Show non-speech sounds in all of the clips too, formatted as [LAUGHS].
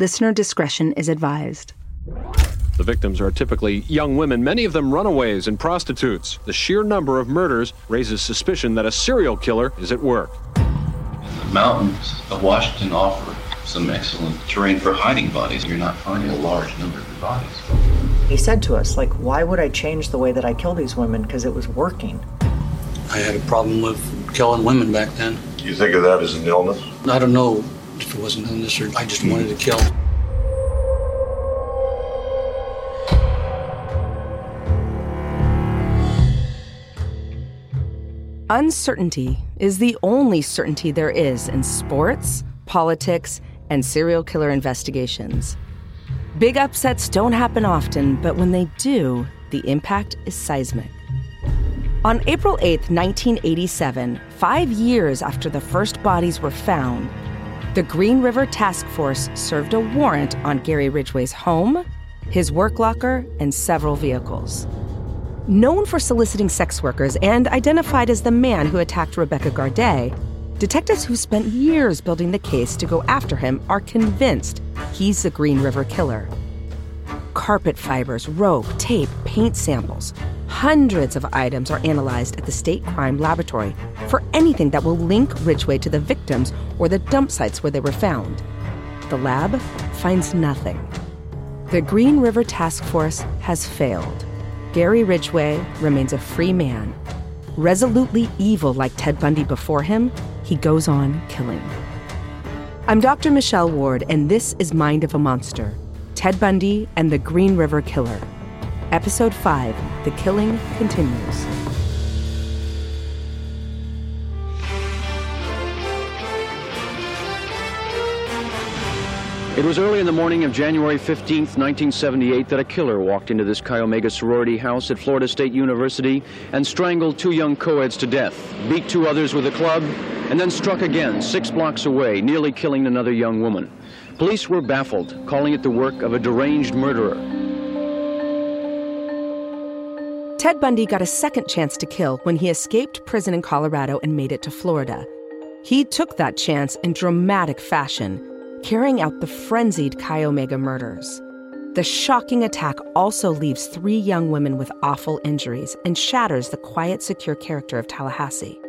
Listener discretion is advised. The victims are typically young women, many of them runaways and prostitutes. The sheer number of murders raises suspicion that a serial killer is at work. The mountains of Washington offer some excellent terrain for hiding bodies. You're not finding a large number of bodies. He said to us, like, why would I change the way that I kill these women? Because it was working. I had a problem with killing women back then. You think of that as an illness? I don't know if it wasn't this or I just wanted to kill. Uncertainty is the only certainty there is in sports, politics, and serial killer investigations. Big upsets don't happen often, but when they do, the impact is seismic. On April 8, 1987, five years after the first bodies were found, the Green River Task Force served a warrant on Gary Ridgway's home, his work locker, and several vehicles. Known for soliciting sex workers and identified as the man who attacked Rebecca Garday, detectives who spent years building the case to go after him are convinced he's the Green River killer. Carpet fibers, rope, tape, paint samples, Hundreds of items are analyzed at the State Crime Laboratory for anything that will link Ridgway to the victims or the dump sites where they were found. The lab finds nothing. The Green River Task Force has failed. Gary Ridgway remains a free man. Resolutely evil like Ted Bundy before him, he goes on killing. I'm Dr. Michelle Ward, and this is Mind of a Monster Ted Bundy and the Green River Killer. Episode 5 The Killing Continues. It was early in the morning of January 15th, 1978, that a killer walked into this Chi Omega sorority house at Florida State University and strangled two young co-eds to death, beat two others with a club, and then struck again six blocks away, nearly killing another young woman. Police were baffled, calling it the work of a deranged murderer. Ted Bundy got a second chance to kill when he escaped prison in Colorado and made it to Florida. He took that chance in dramatic fashion, carrying out the frenzied Chi Omega murders. The shocking attack also leaves three young women with awful injuries and shatters the quiet, secure character of Tallahassee.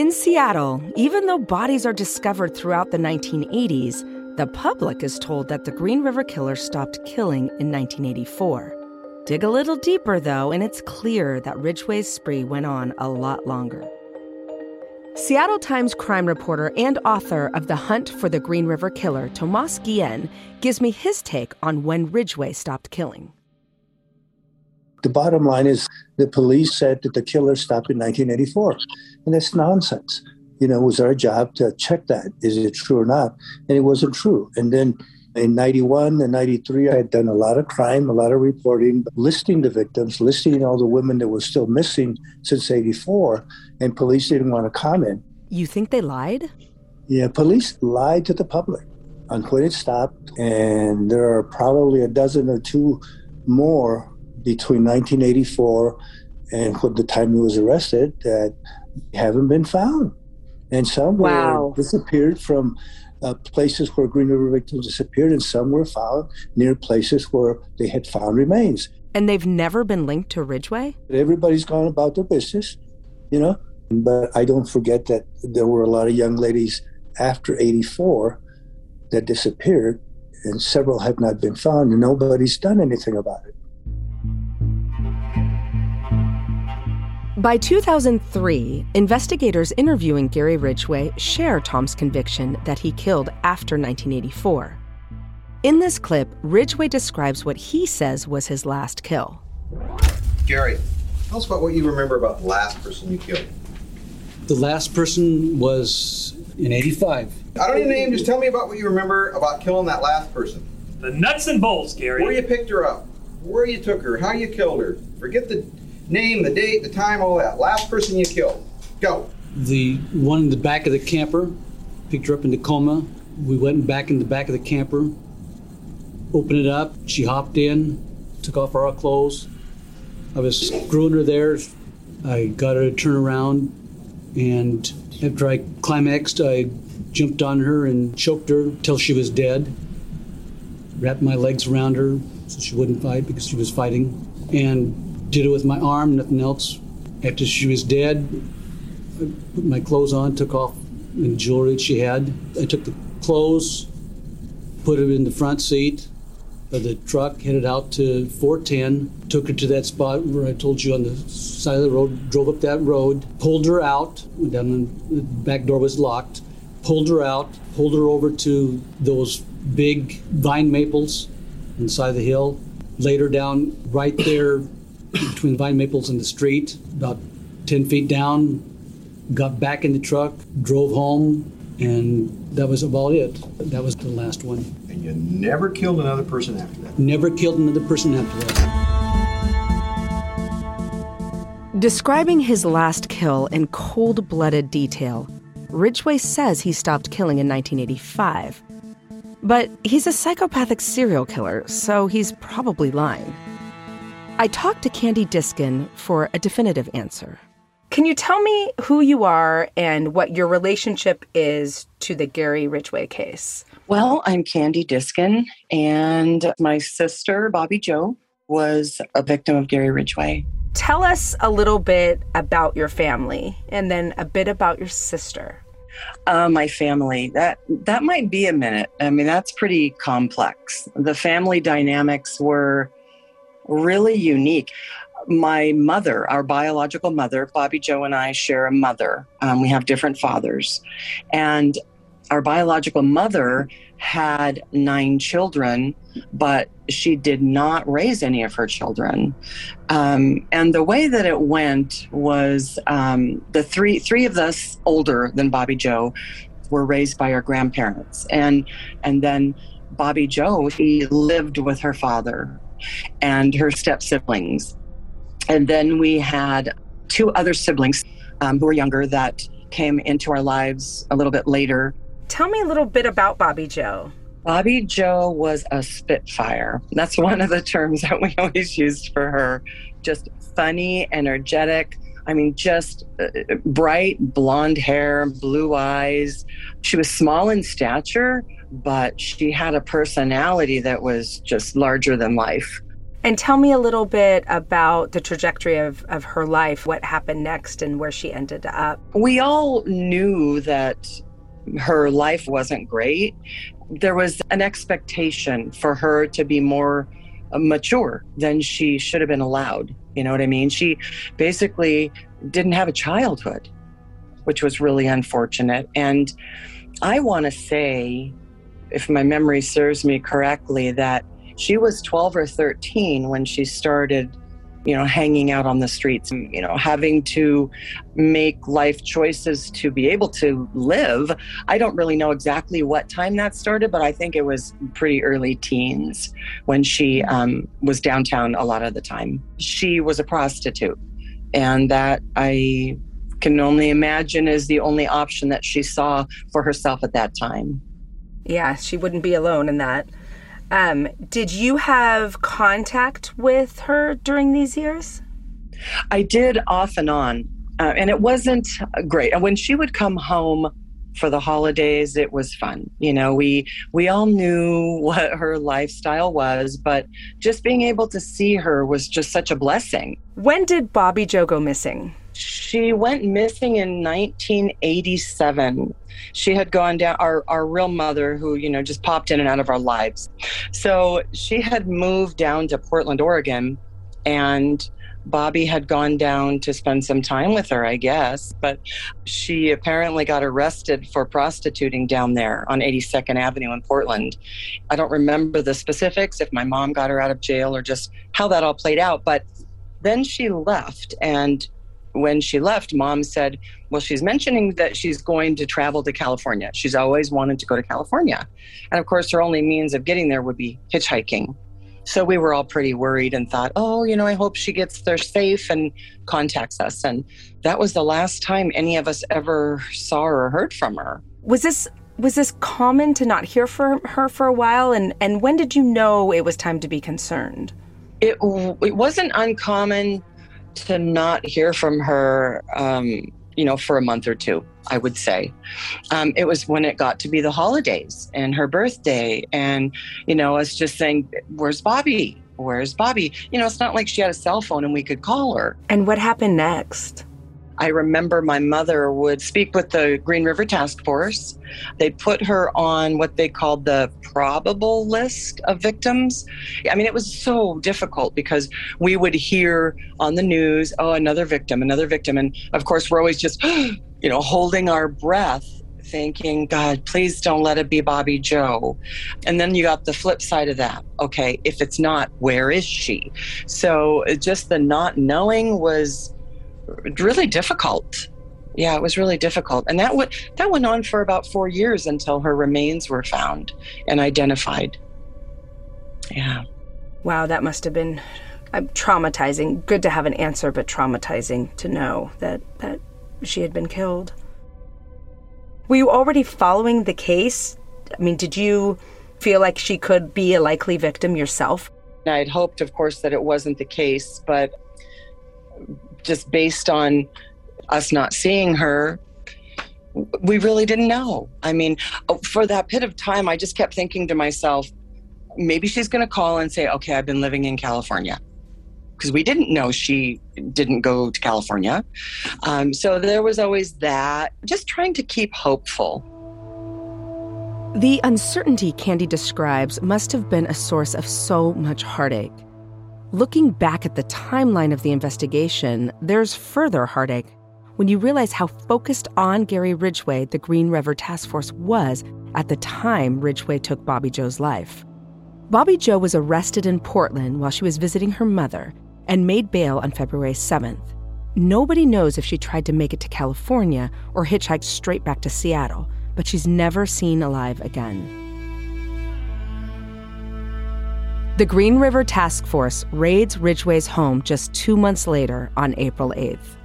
In Seattle, even though bodies are discovered throughout the 1980s, the public is told that the Green River Killer stopped killing in 1984. Dig a little deeper, though, and it's clear that Ridgway's spree went on a lot longer. Seattle Times crime reporter and author of The Hunt for the Green River Killer, Tomas Guillen, gives me his take on when Ridgway stopped killing. The bottom line is the police said that the killer stopped in 1984, and that's nonsense. You know, it was our job to check that. Is it true or not? And it wasn't true. And then in 91 and 93, I had done a lot of crime, a lot of reporting, listing the victims, listing all the women that were still missing since 84, and police didn't want to comment. You think they lied? Yeah, police lied to the public. on when it stopped, and there are probably a dozen or two more between 1984 and when the time he was arrested that haven't been found. And some wow. were disappeared from uh, places where Green River victims disappeared, and some were found near places where they had found remains. And they've never been linked to Ridgway? Everybody's gone about their business, you know. But I don't forget that there were a lot of young ladies after 84 that disappeared, and several have not been found, and nobody's done anything about it. By 2003, investigators interviewing Gary Ridgway share Tom's conviction that he killed after 1984. In this clip, Ridgway describes what he says was his last kill. Gary, tell us about what you remember about the last person you killed. The last person was in 85. I don't need a name, just tell me about what you remember about killing that last person. The nuts and bolts, Gary. Where you picked her up, where you took her, how you killed her. Forget the name, the date, the time, all that. Last person you killed. Go. The one in the back of the camper, picked her up in Tacoma. We went back in the back of the camper, opened it up. She hopped in, took off our clothes. I was screwing her there. I got her to turn around, and after I climaxed, I jumped on her and choked her till she was dead. Wrapped my legs around her so she wouldn't fight because she was fighting, and did it with my arm, nothing else. After she was dead, I put my clothes on, took off the jewelry she had. I took the clothes, put it in the front seat of the truck, headed out to 410, took her to that spot where I told you on the side of the road, drove up that road, pulled her out, down the back door was locked, pulled her out, pulled her over to those big vine maples inside the hill, laid her down right there between Vine Maples and the street, about 10 feet down, got back in the truck, drove home, and that was about it. That was the last one. And you never killed another person after that? Never killed another person after that. Describing his last kill in cold blooded detail, Ridgway says he stopped killing in 1985. But he's a psychopathic serial killer, so he's probably lying. I talked to Candy Diskin for a definitive answer. Can you tell me who you are and what your relationship is to the Gary Ridgway case? Well, I'm Candy Diskin, and my sister, Bobby Joe, was a victim of Gary Ridgway. Tell us a little bit about your family and then a bit about your sister. Uh, my family that that might be a minute. I mean, that's pretty complex. The family dynamics were really unique. My mother, our biological mother, Bobby Joe and I share a mother. Um, we have different fathers. And our biological mother had nine children, but she did not raise any of her children. Um, and the way that it went was um, the three three of us older than Bobby Joe were raised by our grandparents, and and then Bobby Joe he lived with her father and her step siblings. And then we had two other siblings um, who were younger that came into our lives a little bit later. Tell me a little bit about Bobby Joe. Bobby Joe was a spitfire. That's one of the terms that we [LAUGHS] always used for her. Just funny, energetic. I mean, just uh, bright blonde hair, blue eyes. She was small in stature, but she had a personality that was just larger than life. And tell me a little bit about the trajectory of, of her life, what happened next, and where she ended up. We all knew that her life wasn't great. There was an expectation for her to be more uh, mature than she should have been allowed. You know what I mean? She basically didn't have a childhood, which was really unfortunate. And I want to say if my memory serves me correctly, that she was 12 or 13 when she started you know hanging out on the streets you know having to make life choices to be able to live. I don't really know exactly what time that started but i think it was pretty early teens when she um, was downtown a lot of the time. She was a prostitute and that i can only imagine is the only option that she saw for herself at that time Yeah, she wouldn't be alone in that. Um, did you have contact with her during these years? I did off and on, uh, and it wasn't great. And when she would come home for the holidays, it was fun. You know, we we all knew [LAUGHS] what her lifestyle was, but just being able to see her was just such a blessing. When did Bobby Joe go missing? She went missing in 1987. She had gone down, our, our real mother, who, you know, just popped in and out of our lives. So she had moved down to Portland, Oregon, and Bobby had gone down to spend some time with her, I guess. But she apparently got arrested for prostituting down there on 82nd Avenue in Portland. I don't remember the specifics, if my mom got her out of jail or just how that all played out. But then she left and when she left, mom said, Well, she's mentioning that she's going to travel to California. She's always wanted to go to California. And of course, her only means of getting there would be hitchhiking. So we were all pretty worried and thought, Oh, you know, I hope she gets there safe and contacts us. And that was the last time any of us ever saw or heard from her. Was this was this common to not hear from her for a while and and when did you know it was time to be concerned it, it wasn't uncommon to not hear from her, um, you know, for a month or two, I would say. Um, it was when it got to be the holidays and her birthday. And, you know, us just saying, Where's Bobby? Where's Bobby? You know, it's not like she had a cell phone and we could call her. And what happened next? I remember my mother would speak with the Green River Task Force. They put her on what they called the probable list of victims. I mean, it was so difficult because we would hear on the news, oh, another victim, another victim. And of course, we're always just, [GASPS] you know, holding our breath thinking, God, please don't let it be Bobby Joe. And then you got the flip side of that. Okay, if it's not, where is she? So just the not knowing was really difficult. Yeah, it was really difficult, and that went that went on for about four years until her remains were found and identified. Yeah. Wow, that must have been uh, traumatizing. Good to have an answer, but traumatizing to know that that she had been killed. Were you already following the case? I mean, did you feel like she could be a likely victim yourself? I had hoped, of course, that it wasn't the case, but just based on us not seeing her, we really didn't know. I mean, oh, for that bit of time, I just kept thinking to myself, maybe she's going to call and say, okay, I've been living in California. Because we didn't know she didn't go to California. Um, so there was always that, just trying to keep hopeful. The uncertainty Candy describes must have been a source of so much heartache. Looking back at the timeline of the investigation, there's further heartache when you realize how focused on Gary Ridgway the Green River Task Force was at the time Ridgway took Bobby Joe's life. Bobby Joe was arrested in Portland while she was visiting her mother and made bail on February 7th. Nobody knows if she tried to make it to California or hitchhiked straight back to Seattle, but she's never seen alive again. The Green River Task Force raids Ridgway's home just two months later on April 8th.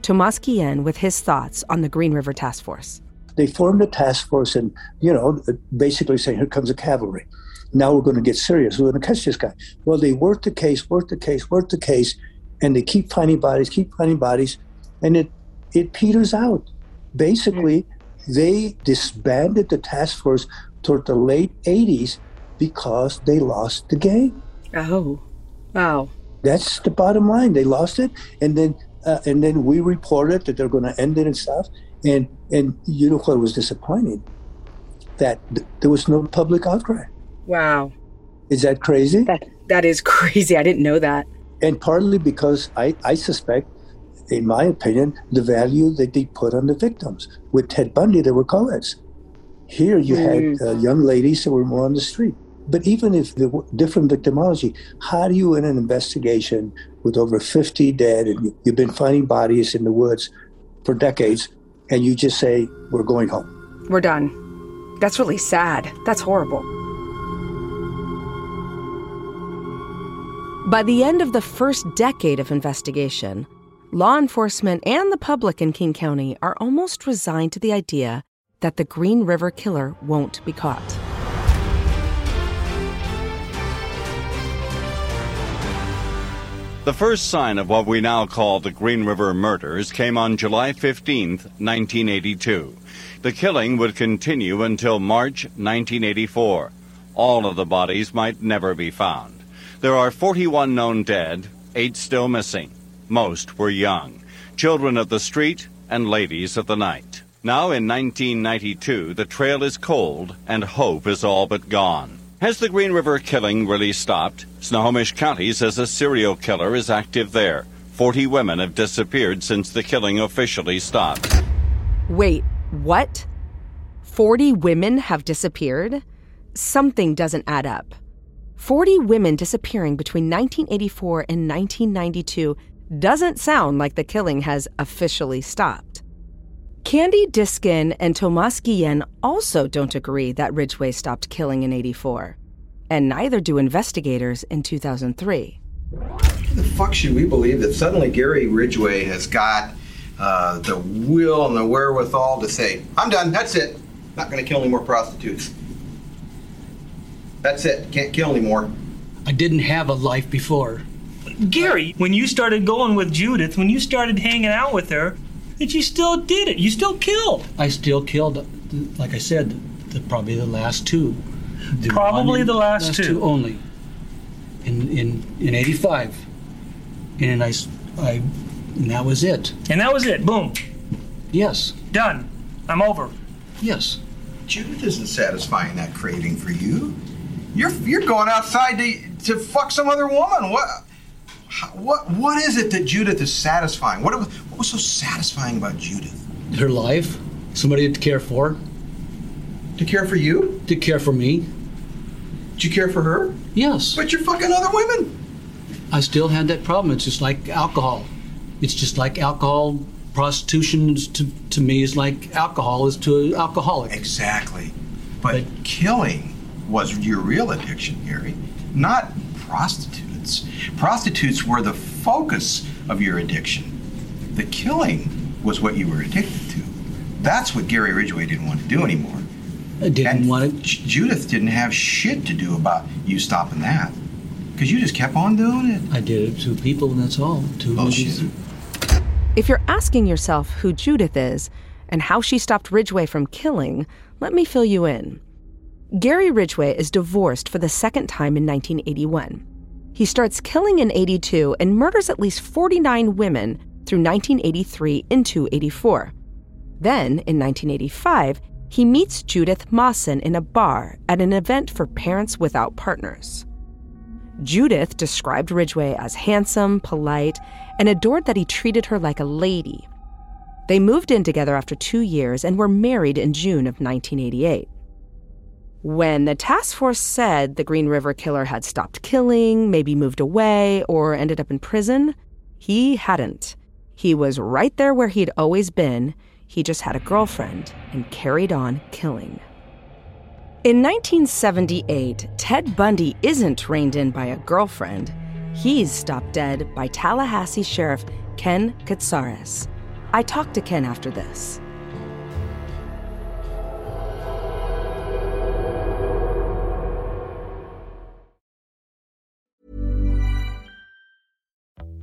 Tomas Guillen with his thoughts on the Green River Task Force. They formed a task force and, you know, basically saying, here comes the cavalry. Now we're going to get serious. We're going to catch this guy. Well, they work the case, work the case, work the case, and they keep finding bodies, keep finding bodies, and it, it peters out. Basically, hmm. they disbanded the task force toward the late 80s because they lost the game. Oh, wow. That's the bottom line. They lost it, and then uh, and then we reported that they're going to end it and stuff. And and you know what was disappointing? That th- there was no public outcry. Wow. Is that crazy? That that is [LAUGHS] crazy. I didn't know that. And partly because I, I suspect, in my opinion, the value that they put on the victims. With Ted Bundy, there were co-eds. Here you mm. had uh, young ladies that were more on the street. But even if the different victimology, how do you, in an investigation with over 50 dead and you've been finding bodies in the woods for decades, and you just say, we're going home? We're done. That's really sad. That's horrible. By the end of the first decade of investigation, law enforcement and the public in King County are almost resigned to the idea that the Green River Killer won't be caught. The first sign of what we now call the Green River murders came on July 15, 1982. The killing would continue until March 1984. All of the bodies might never be found. There are 41 known dead, eight still missing. Most were young, children of the street and ladies of the night. Now in 1992, the trail is cold and hope is all but gone. Has the Green River killing really stopped? Snohomish County says a serial killer is active there. 40 women have disappeared since the killing officially stopped. Wait, what? 40 women have disappeared? Something doesn't add up. 40 women disappearing between 1984 and 1992 doesn't sound like the killing has officially stopped. Candy Diskin and Tomas Guillen also don't agree that Ridgway stopped killing in 84. And neither do investigators in 2003. the fuck should we believe that suddenly Gary Ridgway has got uh, the will and the wherewithal to say, I'm done, that's it. Not going to kill any more prostitutes. That's it, can't kill anymore. I didn't have a life before. Gary, when you started going with Judith, when you started hanging out with her, that you still did it. You still killed. I still killed, like I said, the, probably the last two. The Probably one- the last two. only. In in in '85, and I, I, and that was it. And that was it. Boom. Yes. Done. I'm over. Yes. Judith isn't satisfying that craving for you. You're you're going outside to to fuck some other woman. What? How- What what is it that Judith is satisfying? What was, what was so satisfying about Judith? Her life, somebody to care for. To care for you? To care for me. Did you care for her? Yes. But you're fucking other women. I still had that problem. It's just like alcohol. It's just like alcohol. Prostitution is to, to me is like alcohol is to an alcoholic. Exactly. But, killing was your real addiction, Gary, not prostitutes. Prostitutes were the focus of your addiction. The killing was what you were addicted to. That's what Gary Ridgway didn't want to do anymore. I didn't and want J- Judith didn't have shit to do about you stopping that. Because you just kept on doing it. I did it to people, and that's all. To Bullshit. Oh, if you're asking yourself who Judith is and how she stopped Ridgway from killing, let me fill you in. Gary Ridgway is divorced for the second time in 1981. He starts killing in 82 and murders at least 49 women through 1983 into 84. Then, in 1985, he meets Judith Mawson in a bar at an event for parents without partners. Judith described Ridgway as handsome, polite, and adored that he treated her like a lady. They moved in together after two years and were married in June of 1988. When the task force said the Green River killer had stopped killing, maybe moved away, or ended up in prison, he hadn't. He was right there where he'd always been. He just had a girlfriend and carried on killing. In 1978, Ted Bundy isn't reined in by a girlfriend. He's stopped dead by Tallahassee Sheriff Ken Katsaris. I talked to Ken after this.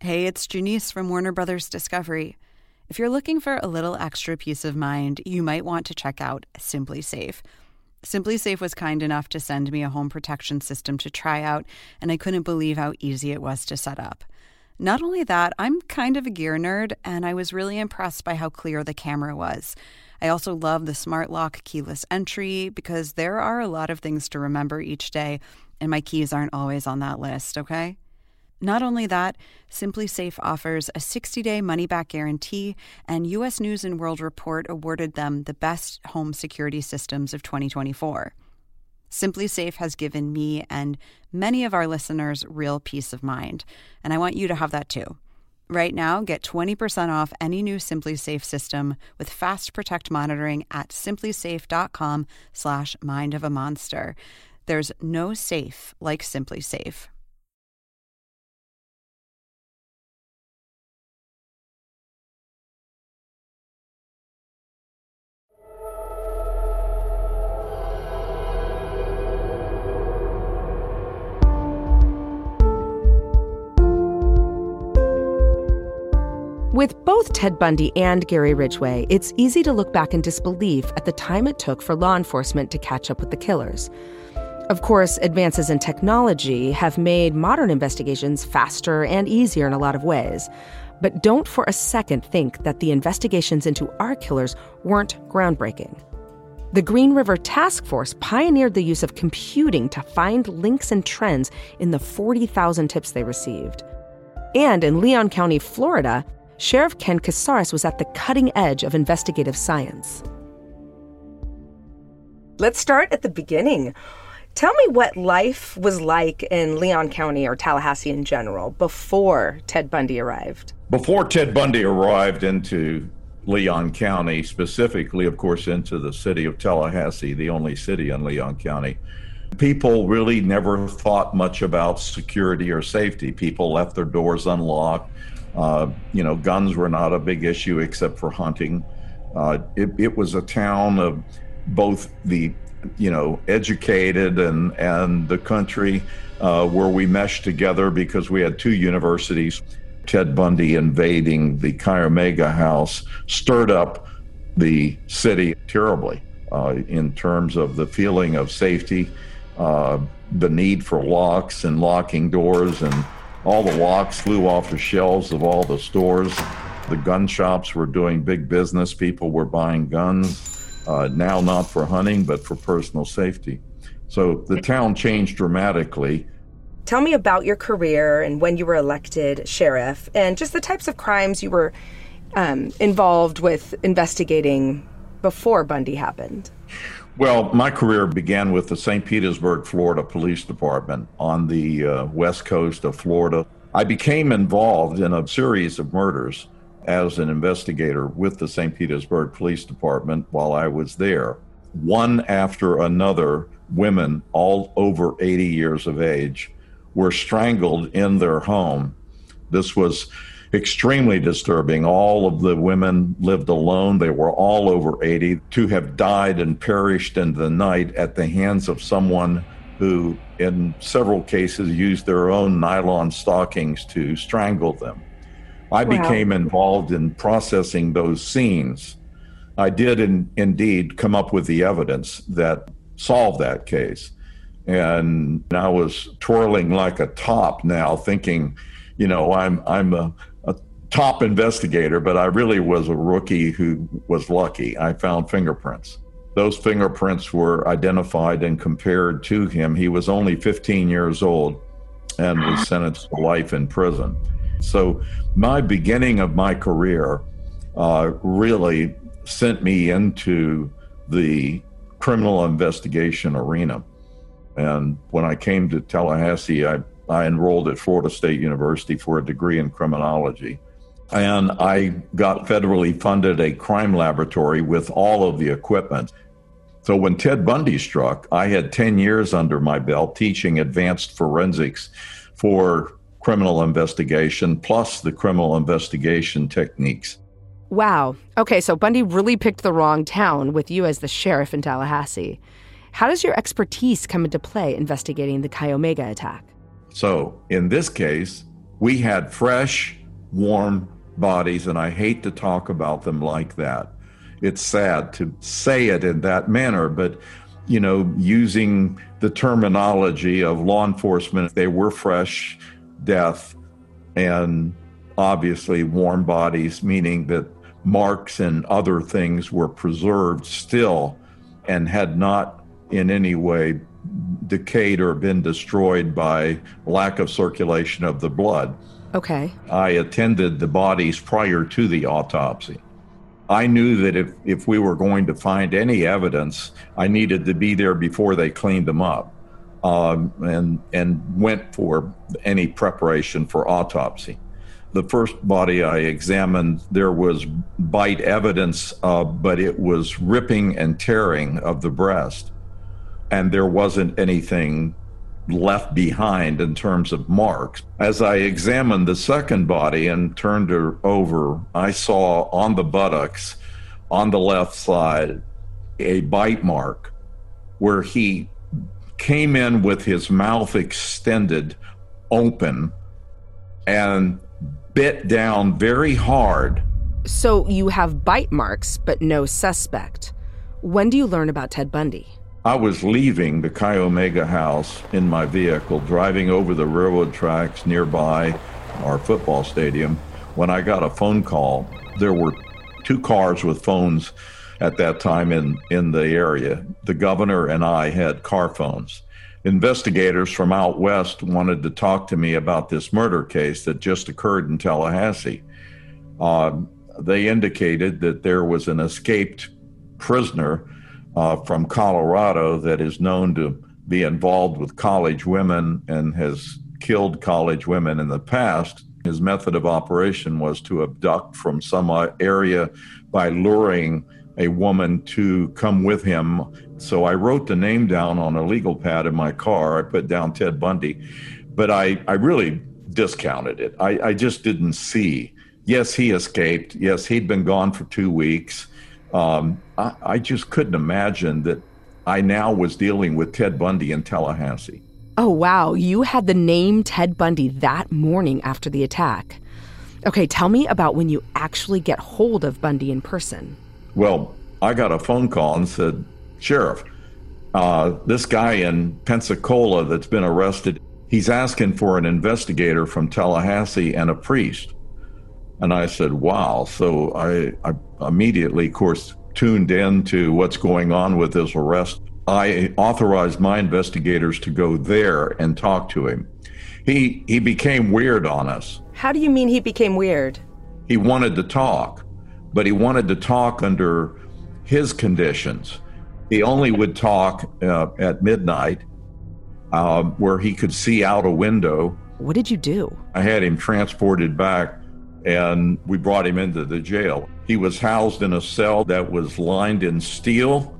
Hey, it's Janice from Warner Brothers Discovery. If you're looking for a little extra peace of mind, you might want to check out SimpliSafe. Simply Safe was kind enough to send me a home protection system to try out, and I couldn't believe how easy it was to set up. Not only that, I'm kind of a gear nerd, and I was really impressed by how clear the camera was. I also love the smart lock keyless entry because there are a lot of things to remember each day, and my keys aren't always on that list, okay? Not only that, SimpliSafe offers a 60-day money-back guarantee, and US News and World Report awarded them the best home security systems of 2024. SimpliSafe has given me and many of our listeners real peace of mind, and I want you to have that too. Right now, get 20% off any new SimpliSafe system with Fast Protect monitoring at simplisafe.com slash mind of a monster. There's no safe like SimpliSafe. With both Ted Bundy and Gary Ridgway, it's easy to look back in disbelief at the time it took for law enforcement to catch up with the killers. Of course, advances in technology have made modern investigations faster and easier in a lot of ways. But don't for a second think that the investigations into our killers weren't groundbreaking. The Green River Task Force pioneered the use of computing to find links and trends in the 40,000 tips they received. And in Leon County, Florida, Sheriff Ken Katsaris was at the cutting edge of investigative science. Let's start at the beginning. Tell me what life was like in Leon County or Tallahassee in general before Ted Bundy arrived. Before Ted Bundy arrived into Leon County, specifically, of course, into the city of Tallahassee, the only city in Leon County, people really never thought much about security or safety. People left their doors unlocked. Uh, you know, guns were not a big issue except for hunting. Uh, it, it, was a town of both the, you know, educated and and the country uh, where we meshed together because we had two universities. Ted Bundy invading the Chi Omega house stirred up the city terribly uh, in terms of the feeling of safety, uh, the need for locks and locking doors and all the locks flew off the shelves of all the stores. The gun shops were doing big business. People were buying guns, uh, now not for hunting, but for personal safety. So the town changed dramatically. Tell me about your career and when you were elected sheriff and just the types of crimes you were um, involved with investigating before Bundy happened. Well, my career began with the St. Petersburg, Florida Police Department on the uh, west coast of Florida. I became involved in a series of murders as an investigator with the St. Petersburg Police Department while I was there. One after another, women all over 80 years of age were strangled in their home. This was extremely disturbing. All of the women lived alone. They were all over 80 to have died and perished in the night at the hands of someone who, in several cases, used their own nylon stockings to strangle them. I wow. became involved in processing those scenes. I did in, indeed come up with the evidence that solved that case. And I was twirling like a top now, thinking, you know, I'm I'm a, top investigator, but I really was a rookie who was lucky. I found fingerprints. Those fingerprints were identified and compared to him. He was only 15 years old and was sentenced to life in prison. So, my beginning of my career uh, really sent me into the criminal investigation arena. And when I came to Tallahassee, I, I enrolled at Florida State University for a degree in criminology. And I got federally funded a crime laboratory with all of the equipment. So when Ted Bundy struck, I had 10 years under my belt teaching advanced forensics for criminal investigation, plus the criminal investigation techniques. Wow. Okay, so Bundy really picked the wrong town with you as the sheriff in Tallahassee. How does your expertise come into play investigating the Chi Omega attack? So, in this case, we had fresh, warm bodies, and I hate to talk about them like that. It's sad to say it in that manner, but you know, using the terminology of law enforcement, they were fresh death and obviously warm bodies, meaning that marks and other things were preserved still and had not in any way decayed or been destroyed by lack of circulation of the blood. Okay. I attended the bodies prior to the autopsy. I knew that if, if we were going to find any evidence, I needed to be there before they cleaned them up um, and, and went for any preparation for autopsy. The first body I examined, there was bite evidence, uh, but it was ripping and tearing of the breast. And there wasn't anything left behind in terms of marks. As I examined the second body and turned her over, I saw on the buttocks on the left side a bite mark where he came in with his mouth extended open and bit down very hard. So you have bite marks, but no suspect. When do you learn about Ted Bundy? I was leaving the Chi Omega house in my vehicle, driving over the railroad tracks nearby our football stadium, when I got a phone call. There were two cars with phones at that time in, in the area. The governor and I had car phones. Investigators from out west wanted to talk to me about this murder case that just occurred in Tallahassee. Uh, they indicated that there was an escaped prisoner uh, from Colorado that is known to be involved with college women and has killed college women in the past. His method of operation was to abduct from some area by luring a woman to come with him. So I wrote the name down on a legal pad in my car. I put down Ted Bundy, but I, I really discounted it. I, I just didn't see. Yes, he escaped. Yes, he'd been gone for two weeks. Um, I, I just couldn't imagine that I now was dealing with Ted Bundy in Tallahassee. Oh, wow. You had the name Ted Bundy that morning after the attack. Okay, tell me about when you actually get hold of Bundy in person. Well, I got a phone call and said, Sheriff, uh, this guy in Pensacola that's been arrested, he's asking for an investigator from Tallahassee and a priest. And I said, wow. So I, I immediately, of course, tuned in to what's going on with his arrest. I authorized my investigators to go there and talk to him. He, he became weird on us. How do you mean he became weird? He wanted to talk, but he wanted to talk under his conditions. He only would talk uh, at midnight uh, where he could see out a window. What did you do? I had him transported back and we brought him into the jail. He was housed in a cell that was lined in steel.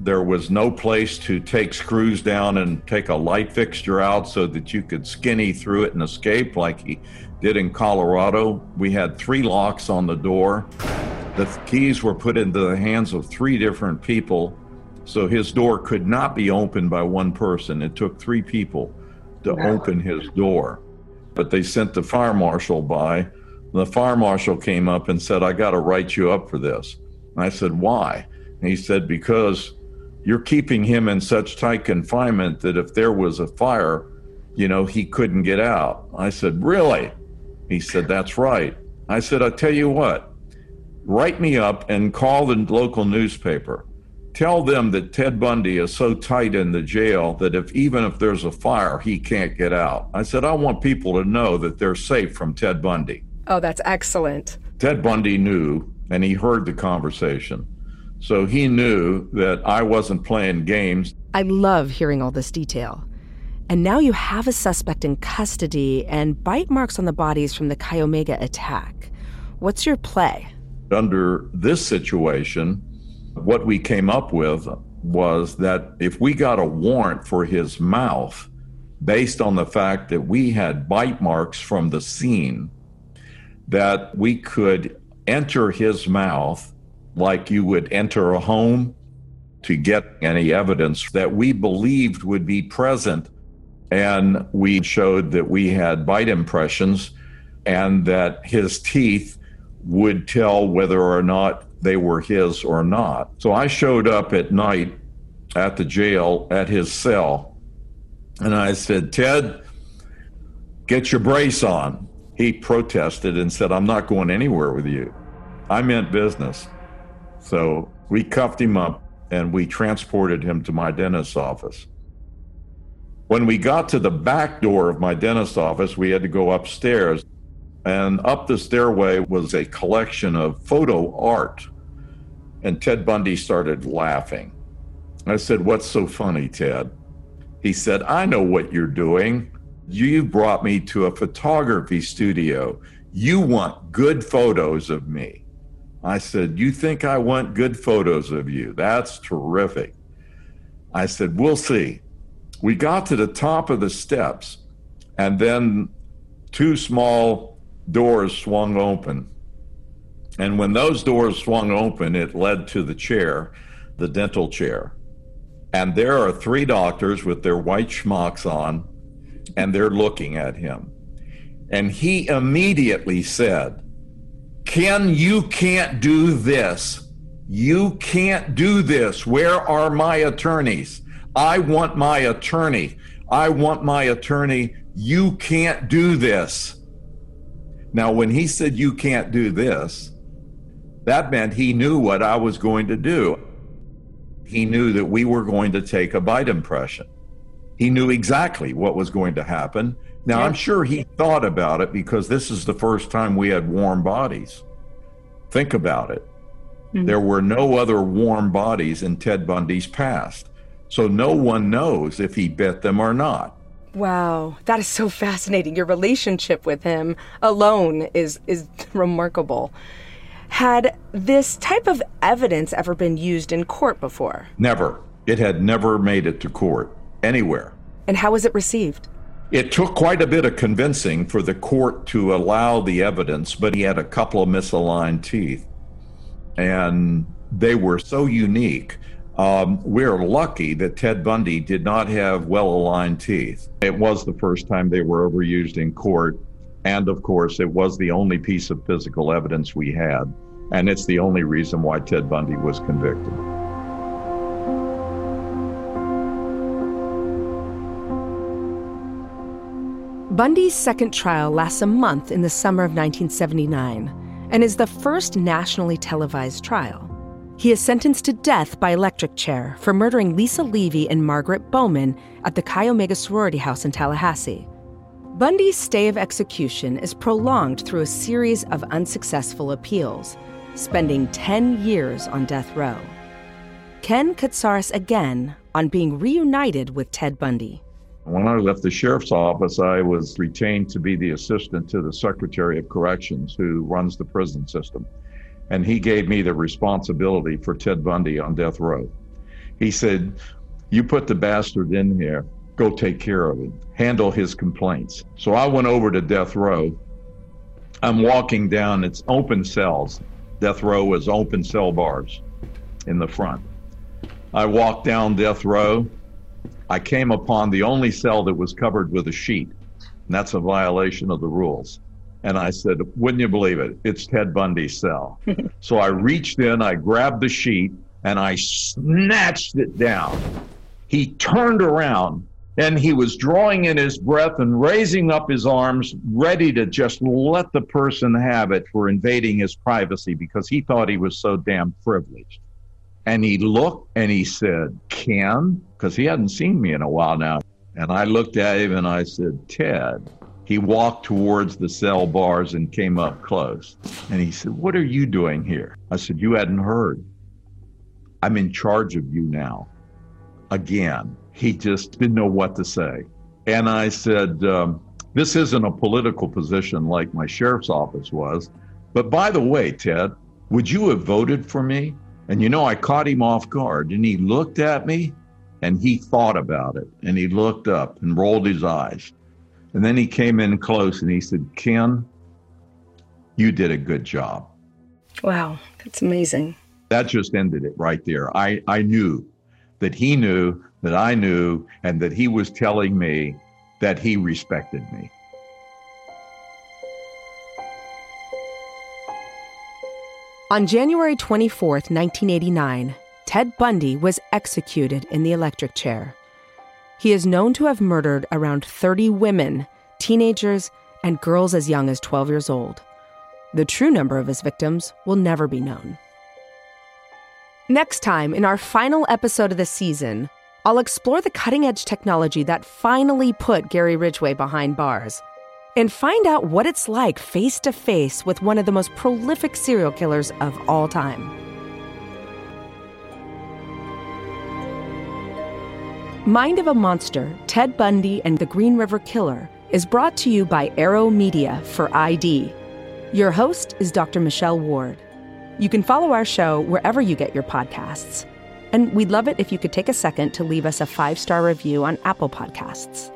There was no place to take screws down and take a light fixture out so that you could skinny through it and escape like he did in Colorado. We had three locks on the door. The keys were put into the hands of three different people, so his door could not be opened by one person. It took three people to open his door. But they sent the fire marshal by the fire marshal came up and said, I got to write you up for this. And I said, Why? And he said, Because you're keeping him in such tight confinement that if there was a fire, you know, he couldn't get out. I said, Really? He said, That's right. I said, I'll tell you what, write me up and call the local newspaper. tell them that Ted Bundy is so tight in the jail that if even if there's a fire, he can't get out. I said, I want people to know that they're safe from Ted Bundy. Oh, that's excellent. Ted Bundy knew, and he heard the conversation. So he knew that I wasn't playing games. I love hearing all this detail. And now you have a suspect in custody and bite marks on the bodies from the Chi Omega attack. What's your play? Under this situation, what we came up with was that if we got a warrant for his mouth, based on the fact that we had bite marks from the scene, that we could enter his mouth like you would enter a home to get any evidence that we believed would be present. And we showed that we had bite impressions and that his teeth would tell whether or not they were his or not. So I showed up at night at the jail at his cell and I said, Ted, get your brace on. He protested and said, I'm not going anywhere with you. I meant business. So we cuffed him up and we transported him to my dentist's office. When we got to the back door of my dentist's office, we had to go upstairs. And up the stairway was a collection of photo art. And Ted Bundy started laughing. I said, What's so funny, Ted? He said, I know what you're doing. You brought me to a photography studio. You want good photos of me. I said, You think I want good photos of you? That's terrific. I said, We'll see. We got to the top of the steps, and then two small doors swung open. And when those doors swung open, it led to the chair, the dental chair. And there are three doctors with their white schmucks on, and they're looking at him. And he immediately said, Ken, you can't do this. You can't do this. Where are my attorneys? I want my attorney. I want my attorney. You can't do this. Now, when he said, You can't do this, that meant he knew what I was going to do. He knew that we were going to take a bite impression. He knew exactly what was going to happen. Now, yeah. I'm sure he thought about it because this is the first time we had warm bodies. Think about it. Mm-hmm. There were no other warm bodies in Ted Bundy's past. So no one knows if he bit them or not. Wow, that is so fascinating. Your relationship with him alone is is [LAUGHS] remarkable. Had this type of evidence ever been used in court before? Never. It had never made it to court anywhere. And how was it received? It took quite a bit of convincing for the court to allow the evidence, but he had a couple of misaligned teeth. And they were so unique um, we're lucky that Ted Bundy did not have well aligned teeth. It was the first time they were ever used in court. And of course, it was the only piece of physical evidence we had. And it's the only reason why Ted Bundy was convicted. Bundy's second trial lasts a month in the summer of 1979 and is the first nationally televised trial. He is sentenced to death by electric chair for murdering Lisa Levy and Margaret Bowman at the Chi Omega sorority house in Tallahassee. Bundy's stay of execution is prolonged through a series of unsuccessful appeals, spending 10 years on death row. Ken Katsaris again on being reunited with Ted Bundy. When I left the sheriff's office, I was retained to be the assistant to the Secretary of Corrections who runs the prison system and he gave me the responsibility for Ted Bundy on death row. He said, You put the bastard in here, go take care of him, handle his complaints. So I went over to death row. I'm walking down, it's open cells. Death row is open cell bars in the front. I walked down death row. I came upon the only cell that was covered with a sheet, and that's a violation of the rules. And I said, Wouldn't you believe it? It's Ted Bundy's cell. [LAUGHS] so I reached in, I grabbed the sheet, and I snatched it down. He turned around and he was drawing in his breath and raising up his arms, ready to just let the person have it for invading his privacy because he thought he was so damn privileged. And he looked and he said, Ken, because he hadn't seen me in a while now. And I looked at him and I said, Ted. He walked towards the cell bars and came up close. And he said, What are you doing here? I said, You hadn't heard. I'm in charge of you now. Again, he just didn't know what to say. And I said, um, This isn't a political position like my sheriff's office was. But by the way, Ted, would you have voted for me? And you know, I caught him off guard and he looked at me and he thought about it and he looked up and rolled his eyes. And then he came in close and he said, Ken, you did a good job. Wow, that's amazing. That just ended it right there. I, I knew that he knew, that I knew, and that he was telling me that he respected me. On January 24, 1989, Ted Bundy was executed in the electric chair. He is known to have murdered around 30 women, teenagers, and girls as young as 12 years old. The true number of his victims will never be known. Next time, in our final episode of the season, I'll explore the cutting edge technology that finally put Gary Ridgway behind bars and find out what it's like face to face with one of the most prolific serial killers of all time. Mind of a Monster, Ted Bundy and the Green River Killer is brought to you by Arrow Media for ID. Your host is Dr. Michelle Ward. You can follow our show wherever you get your podcasts. And we'd love it if you could take a second to leave us a five star review on Apple Podcasts.